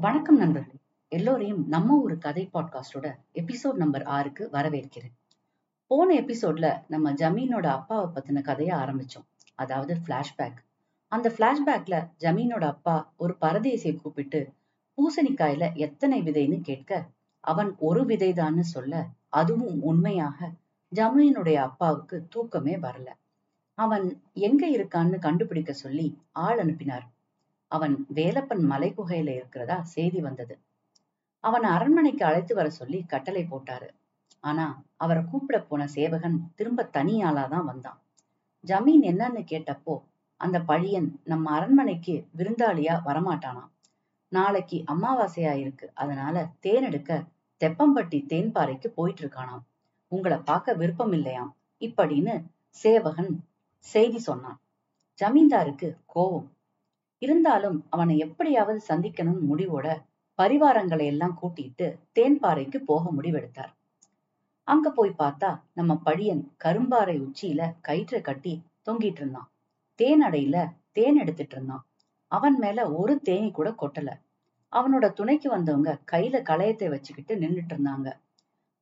வணக்கம் நண்பர்களே எல்லோரையும் நம்ம ஒரு கதை பாட்காஸ்டோட எபிசோட் நம்பர் ஆறுக்கு வரவேற்கிறேன். போன எபிசோட்ல நம்ம ஜமீனோட அப்பாவை பத்தின கதையை ஆரம்பிச்சோம். அதாவது பிளாஷ்பேக் அந்த பிளாஷ்பேக்ல ஜமீனோட அப்பா ஒரு பரதேசியை கூப்பிட்டு பூசணிக்காயில எத்தனை விதைன்னு கேட்க அவன் ஒரு விதைதான்னு சொல்ல அதுவும் உண்மையாக ஜமீனுடைய அப்பாவுக்கு தூக்கமே வரல. அவன் எங்க இருக்கான்னு கண்டுபிடிக்க சொல்லி ஆள் அனுப்பினார். அவன் வேலப்பன் மலை குகையில இருக்கிறதா? செய்தி வந்தது. அவன் அரண்மனைக்கு அழைத்து வர சொல்லி கட்டளை போட்டாரு. ஆனா அவரை கூப்பிட போன சேவகன் திரும்ப தனியாளாதான் வந்தான். ஜமீன் என்னன்னு கேட்டப்போ அந்த பழியன் நம்ம அரண்மனைக்கு விருந்தாளியா வரமாட்டானாம் நாளைக்கு அமாவாசையா இருக்கு. அதனால தேன் எடுக்க தெப்பம்பட்டி தேன்பாறைக்கு போயிட்டு இருக்கானாம் உங்களை பார்க்க விருப்பம் இல்லையாம். இப்படின்னு சேவகன் செய்தி சொன்னான். ஜமீன்தாருக்கு கோவம் இருந்தாலும் அவனை எப்படியாவது சந்திக்கணும்னு முடிவோட பரிவாரங்களை எல்லாம் கூட்டிட்டு தேன்பாறைக்கு போக முடிவெடுத்தார். அங்க போய் பார்த்தா நம்ம பழியன் கரும்பாறை உச்சியில கயிற்றை கட்டி தொங்கிட்டு இருந்தான். தேன் அடையில தேன் எடுத்துட்டு இருந்தான். அவன் மேல ஒரு தேனி கூட கொட்டல. அவனோட துணைக்கு வந்தவங்க கையில களையத்தை வச்சுக்கிட்டு நின்னுட்டு இருந்தாங்க.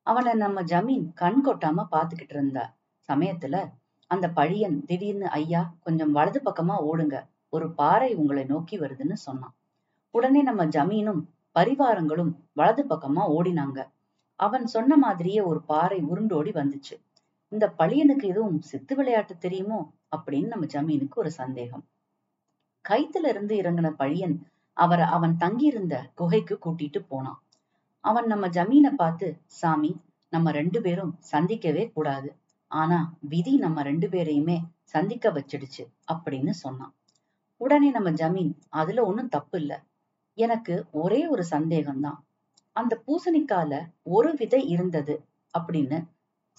அவனை நம்ம ஜமீன் கண் கொட்டாம பாத்துக்கிட்டு இருந்தா. சமயத்துல அந்த பழியன் திடீர்னு ஐயா கொஞ்சம் வலது பக்கமா ஓடுங்க. ஒரு பாறை உங்களை நோக்கி வருதுன்னு சொன்னான். உடனே நம்ம ஜமீனும் பரிவாரங்களும் வலது பக்கமா ஓடினாங்க. அவன் சொன்ன மாதிரியே ஒரு பாறை உருண்டோடி வந்துச்சு. இந்த பழியனுக்கு எதுவும் சித்து விளையாட்டு தெரியுமோ அப்படின்னு நம்ம ஜமீனுக்கு ஒரு சந்தேகம். கைத்துல இருந்து இறங்கின பழியன் அவரை அவன் தங்கியிருந்த குகைக்கு கூட்டிட்டு போனான். அவன் நம்ம ஜமீனை பார்த்து சாமி நம்ம ரெண்டு பேரும் சந்திக்கவே கூடாது. ஆனா விதி நம்ம ரெண்டு பேரையுமே சந்திக்க வச்சிடுச்சு அப்படின்னு சொன்னான். உடனே நம்ம ஜமீன் அதுல ஒண்ணும் தப்பு இல்ல. எனக்கு ஒரே ஒரு சந்தேகம்தான். அந்த பூசணிக்கால ஒரு விதை இருந்தது அப்படின்னு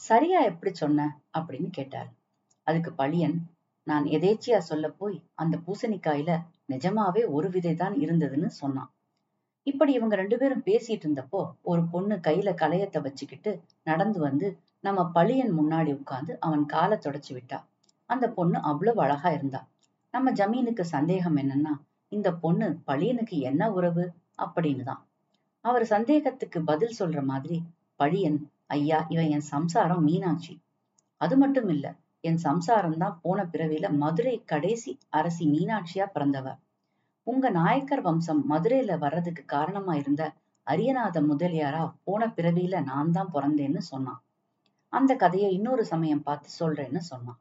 சரியா எப்படி சொன்ன அப்படின்னு கேட்டார். அதுக்கு பழியன் நான் எதேச்சியா சொல்ல போய் அந்த பூசணிக்காயில நிஜமாவே ஒரு விதை தான் இருந்ததுன்னு சொன்னான். இப்படி இவங்க ரெண்டு பேரும் பேசிட்டு இருந்தப்போ ஒரு பொண்ணு கையில களையத்தை வச்சுக்கிட்டு நடந்து வந்து நம்ம பழியன் முன்னாடி உட்கார்ந்து அவன் காலை தொடச்சு விட்டா. அந்த பொண்ணு அவ்வளவு அழகா இருந்தா. நம்ம ஜமீனுக்கு சந்தேகம் என்னன்னா இந்த பொண்ணு பழியனுக்கு என்ன உறவு? அப்படின்னு தான் அவர் சந்தேகத்துக்கு பதில் சொல்ற மாதிரி பழியன் ஐயா இவன் என் சம்சாரம் மீனாட்சி. அது மட்டும் இல்ல என் சம்சாரம் தான் போன பிறவியில மதுரை கடைசி அரசி மீனாட்சியா பிறந்தவ. உங்க நாயக்கர் வம்சம் மதுரையில வர்றதுக்கு காரணமா இருந்த அரியநாத முதலியாரா போன பிறவியில நான் தான் பிறந்தேன்னு சொன்னான். அந்த கதையை இன்னொரு சமயம் பார்த்து சொல்றேன்னு சொன்னான்.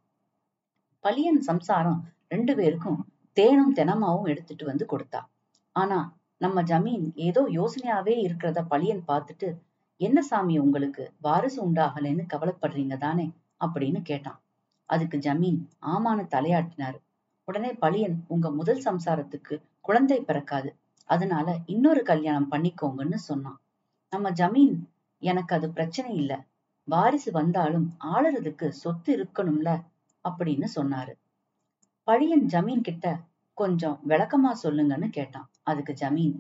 பழியன் சம்சாரம் ரெண்டு பேருக்கும் தேனும் தெனமாவும் எடுத்துட்டு வந்து கொடுத்தா. ஆனா நம்ம ஜமீன் ஏதோ யோசனையாவே இருக்கிறத பழியன் பார்த்துட்டு என்ன சாமி உங்களுக்கு வாரிசு உண்டாகலைன்னு கவலைப்படுறீங்க தானே? அப்படின்னு கேட்டான். அதுக்கு ஜமீன் ஆமான்னு தலையாட்டினாரு. உடனே பழியன் உங்க முதல் சம்சாரத்துக்கு குழந்தை பிறக்காது. அதனால இன்னொரு கல்யாணம் பண்ணிக்கோங்கன்னு சொன்னான். நம்ம ஜமீன் எனக்கு அது பிரச்சனை இல்ல. வாரிசு வந்தாலும் ஆளுறதுக்கு சொத்து இருக்கணும்ல அப்படின்னு சொன்னாரு. பழியன் ஜமீன் கிட்ட கொஞ்சம் விளக்கமா சொல்லுங்கன்னு கேட்டான். அதுக்கு ஜமீன்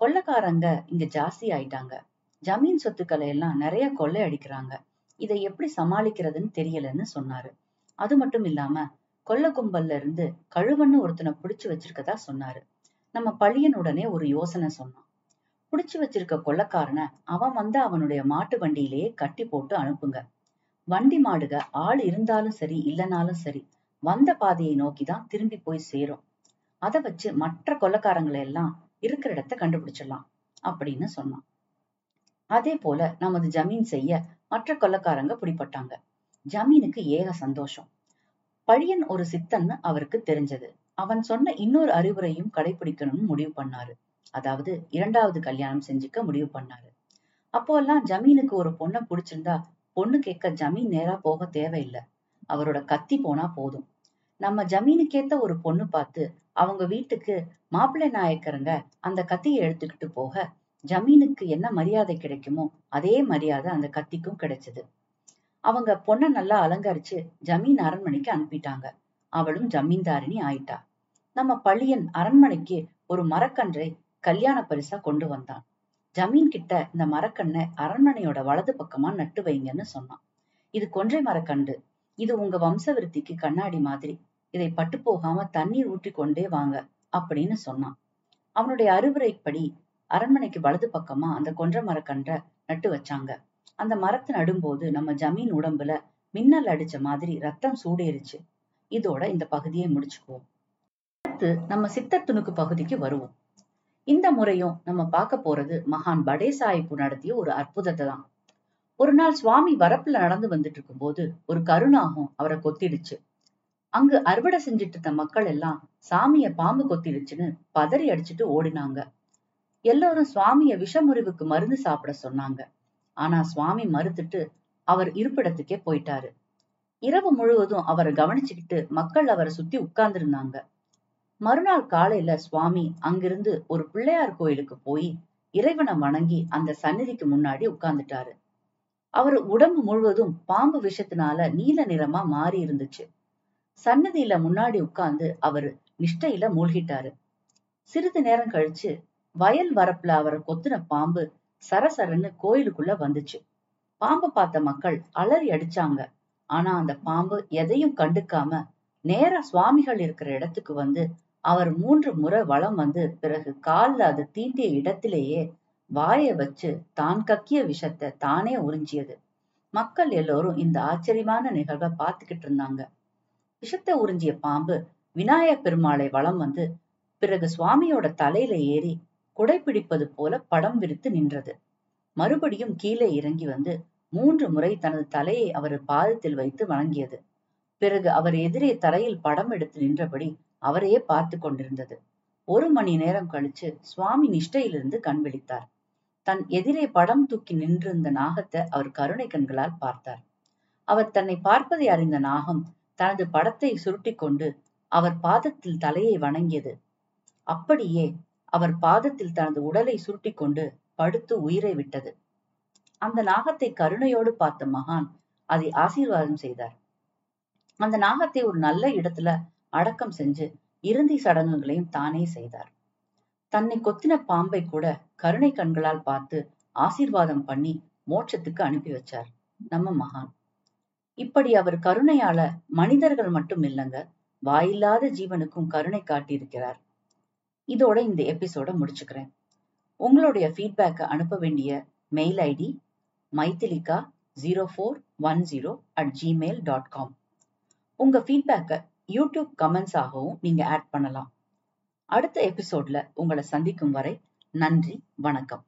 கொள்ளக்காரங்க இங்க ஜாஸ்தி ஆயிட்டாங்க. ஜமீன் சொத்துக்களை எல்லாம் நிறைய கொள்ளை அடிக்கிறாங்க. இதை எப்படி சமாளிக்கிறதுன்னு தெரியலன்னு சொன்னாரு. அது மட்டும் இல்லாம கொள்ள கும்பல்ல இருந்து கழுவன்னு ஒருத்தனை புடிச்சு வச்சிருக்கதா சொன்னாரு. நம்ம பழியன் உடனே ஒரு யோசனை சொன்னான். புடிச்சு வச்சிருக்க கொள்ளக்காரனை அவன் வந்து அவனுடைய மாட்டு வண்டியிலேயே கட்டி போட்டு அனுப்புங்க. வண்டி மாடுக ஆள் இருந்தாலும் சரி இல்லைனாலும் சரி வந்த பாதையை நோக்கிதான் திரும்பி போய் சேரும். அதை வச்சு மற்ற கொள்ளக்காரங்களை எல்லாம் இருக்கிற இடத்த கண்டுபிடிச்சிடலாம் அப்படின்னு சொன்னான். அதே போல நமது ஜமீன் செய்ய மற்ற கொள்ளக்காரங்க பிடிப்பட்டாங்க ஜமீனுக்கு ஏக சந்தோஷம். பழியன் ஒரு சித்தன்னு அவருக்கு தெரிஞ்சது. அவன் சொன்ன இன்னொரு அறிவுரையும் கடைபிடிக்கணும்னு முடிவு பண்ணாரு. அதாவது இரண்டாவது கல்யாணம் செஞ்சுக்க முடிவு பண்ணாரு. அப்போ எல்லாம் ஜமீனுக்கு ஒரு பொண்ணை பிடிச்சிருந்தா பொண்ணு கேட்க ஜமீன் நேரா போக தேவையில்லை. அவரோட கத்தி போனா போதும். நம்ம ஜமீனுக்கேத்த ஒரு பொண்ணு பார்த்து அவங்க வீட்டுக்கு மாப்பிள்ளை நாயக்கருங்க அந்த கத்தியை எடுத்துக்கிட்டு போக. ஜமீனுக்கு என்ன மரியாதை கிடைக்குமோ அதே மரியாதை அந்த கத்திக்கும் கிடைச்சது. அவங்க பொண்ணை நல்லா அலங்கரிச்சு ஜமீன் அரண்மனைக்கு அனுப்பிட்டாங்க. அவளும் ஜமீன்தாரிணி ஆயிட்டா. நம்ம பள்ளியன் அரண்மனைக்கு ஒரு மரக்கன்றை கல்யாண பரிசா கொண்டு வந்தான். ஜமீன் கிட்ட இந்த மரக்கண்ணை அரண்மனையோட வலது பக்கமா நட்டு வைங்கன்னு சொன்னான். இது கொன்றை மரக்கன்று. இது உங்க வம்சவிருத்திக்கு கண்ணாடி மாதிரி. இதை பட்டு போகாம தண்ணீர் ஊற்றி கொண்டே வாங்க அப்படின்னு சொன்னான். அவனுடைய அறிவுரைப்படி அரண்மனைக்கு வலது பக்கமா அந்த கொன்ற மரக்கன்ற நட்டு வச்சாங்க. அந்த மரத்தை நடும்போது நம்ம ஜமீன் உடம்புல மின்னல் அடிச்ச மாதிரி ரத்தம் சூடேறிச்சு. இதோட இந்த பகுதியை முடிச்சுக்குவோம். அடுத்து நம்ம சித்தர் துணுக்கு பகுதிக்கு வருவோம். இந்த முறையும் நம்ம பார்க்க போறது மகான் படே சாஹிப்பு நடத்திய ஒரு அற்புதத்தை தான் ஒரு நாள் சுவாமி வரப்புல நடந்து வந்துட்டு இருக்கும்போது ஒரு கருணாகம் அவரை கொத்திடுச்சு. அங்கு அறுவடை செஞ்சுட்டு இருந்த மக்கள் எல்லாம் சாமிய பாம்பு கொத்திடுச்சுன்னு பதறி அடிச்சுட்டு ஓடினாங்க. எல்லோரும் சுவாமிய விஷமுறிவுக்கு மருந்து சாப்பிட சொன்னாங்க. ஆனா சுவாமி மறுத்துட்டு அவர் இருப்பிடத்துக்கே போயிட்டாரு. இரவு முழுவதும் அவரை கவனிச்சுக்கிட்டு மக்கள் அவரை சுத்தி உட்கார்ந்து இருந்தாங்க மறுநாள் காலையில சுவாமி அங்கிருந்து ஒரு பிள்ளையார் கோயிலுக்கு போய் இறைவனை வணங்கி அந்த சந்நிதிக்கு முன்னாடி உட்கார்ந்துட்டாரு. அவர் உடம்பு முழுவதும் பாம்பு விஷத்தினால நீல நிறமா மாறி இருந்துச்சு. சன்னதியில முன்னாடி உட்கார்ந்து அவர் நிஷ்டையில மூழ்கிட்டாரு. சிறிது நேரம் கழிச்சு வயல் வரப்புல அவரை கொத்துன பாம்பு சரசரன்னு கோயிலுக்குள்ள வந்துச்சு. பாம்பை பார்த்த மக்கள் அலறி அடிச்சாங்க. ஆனா அந்த பாம்பு எதையும் கண்டுக்காம நேரா சுவாமிகள் இருக்கிற இடத்துக்கு வந்து அவர் மூன்று முறை வளம் வந்து பிறகு கால்ல அது தீண்டிய இடத்திலேயே வாய வச்சு தான் கக்கிய விஷத்தை தானே உறிஞ்சியது. மக்கள் எல்லோரும் இந்த ஆச்சரியமான நிகழ்வை பார்த்துக்கிட்டு இருந்தாங்க. விஷத்தை உறிஞ்சிய பாம்பு விநாயக பெருமாளை வலம் வந்து பிறகு சுவாமியோட தலையில ஏறி குடைப்பிடிப்பது போல படம் விரித்து நின்றது. மறுபடியும் கீழே இறங்கி வந்து மூன்று முறை தனது தலையை அவர் பாதத்தில் வைத்து வணங்கியது. பிறகு அவர் எதிரே தரையில் படம் எடுத்து நின்றபடி அவரையே பார்த்து கொண்டிருந்தது. ஒரு மணி நேரம் கழிச்சு சுவாமி நிஷ்டையிலிருந்து கண் விழித்தார். தன் எதிரே படம் தூக்கி நின்றிருந்த நாகத்தை அவர் கருணை கண்களால் பார்த்தார். அவர் தன்னை பார்ப்பதை அறிந்த நாகம் தனது படத்தை சுருட்டி கொண்டு அவர் பாதத்தில் தலையை வணங்கியது. அப்படியே அவர் பாதத்தில் தனது உடலை சுருட்டி கொண்டு படுத்து உயிரை விட்டது. அந்த நாகத்தை கருணையோடு பார்த்த மகான் அதை ஆசீர்வாதம் செய்தார். அந்த நாகத்தை ஒரு நல்ல இடத்துல அடக்கம் செஞ்சு இறுதி சடங்குகளையும் தானே செய்தார். தன்னை கொத்தின பாம்பை கூட கருணை கண்களால் பார்த்து ஆசீர்வாதம் பண்ணி மோட்சத்துக்கு அனுப்பி வச்சார் நம்ம மகான். இப்படி அவர் கருணையால மனிதர்கள் மட்டும் இல்லைங்க வாயில்லாத ஜீவனுக்கும் கருணை காட்டியிருக்கிறார். இதோட இந்த எபிசோட முடிச்சுக்கிறேன். உங்களுடைய ஃபீட்பேக்கை அனுப்ப வேண்டிய mail ID Maithilika zero four one zero at Gmail dot com உங்க ஃபீட்பேக்கை யூடியூப் கமெண்ட்ஸ் ஆகவும் நீங்க ஆட் பண்ணலாம். அடுத்த எபிசோட்ல உங்களை சந்திக்கும் வரை நன்றி வணக்கம்.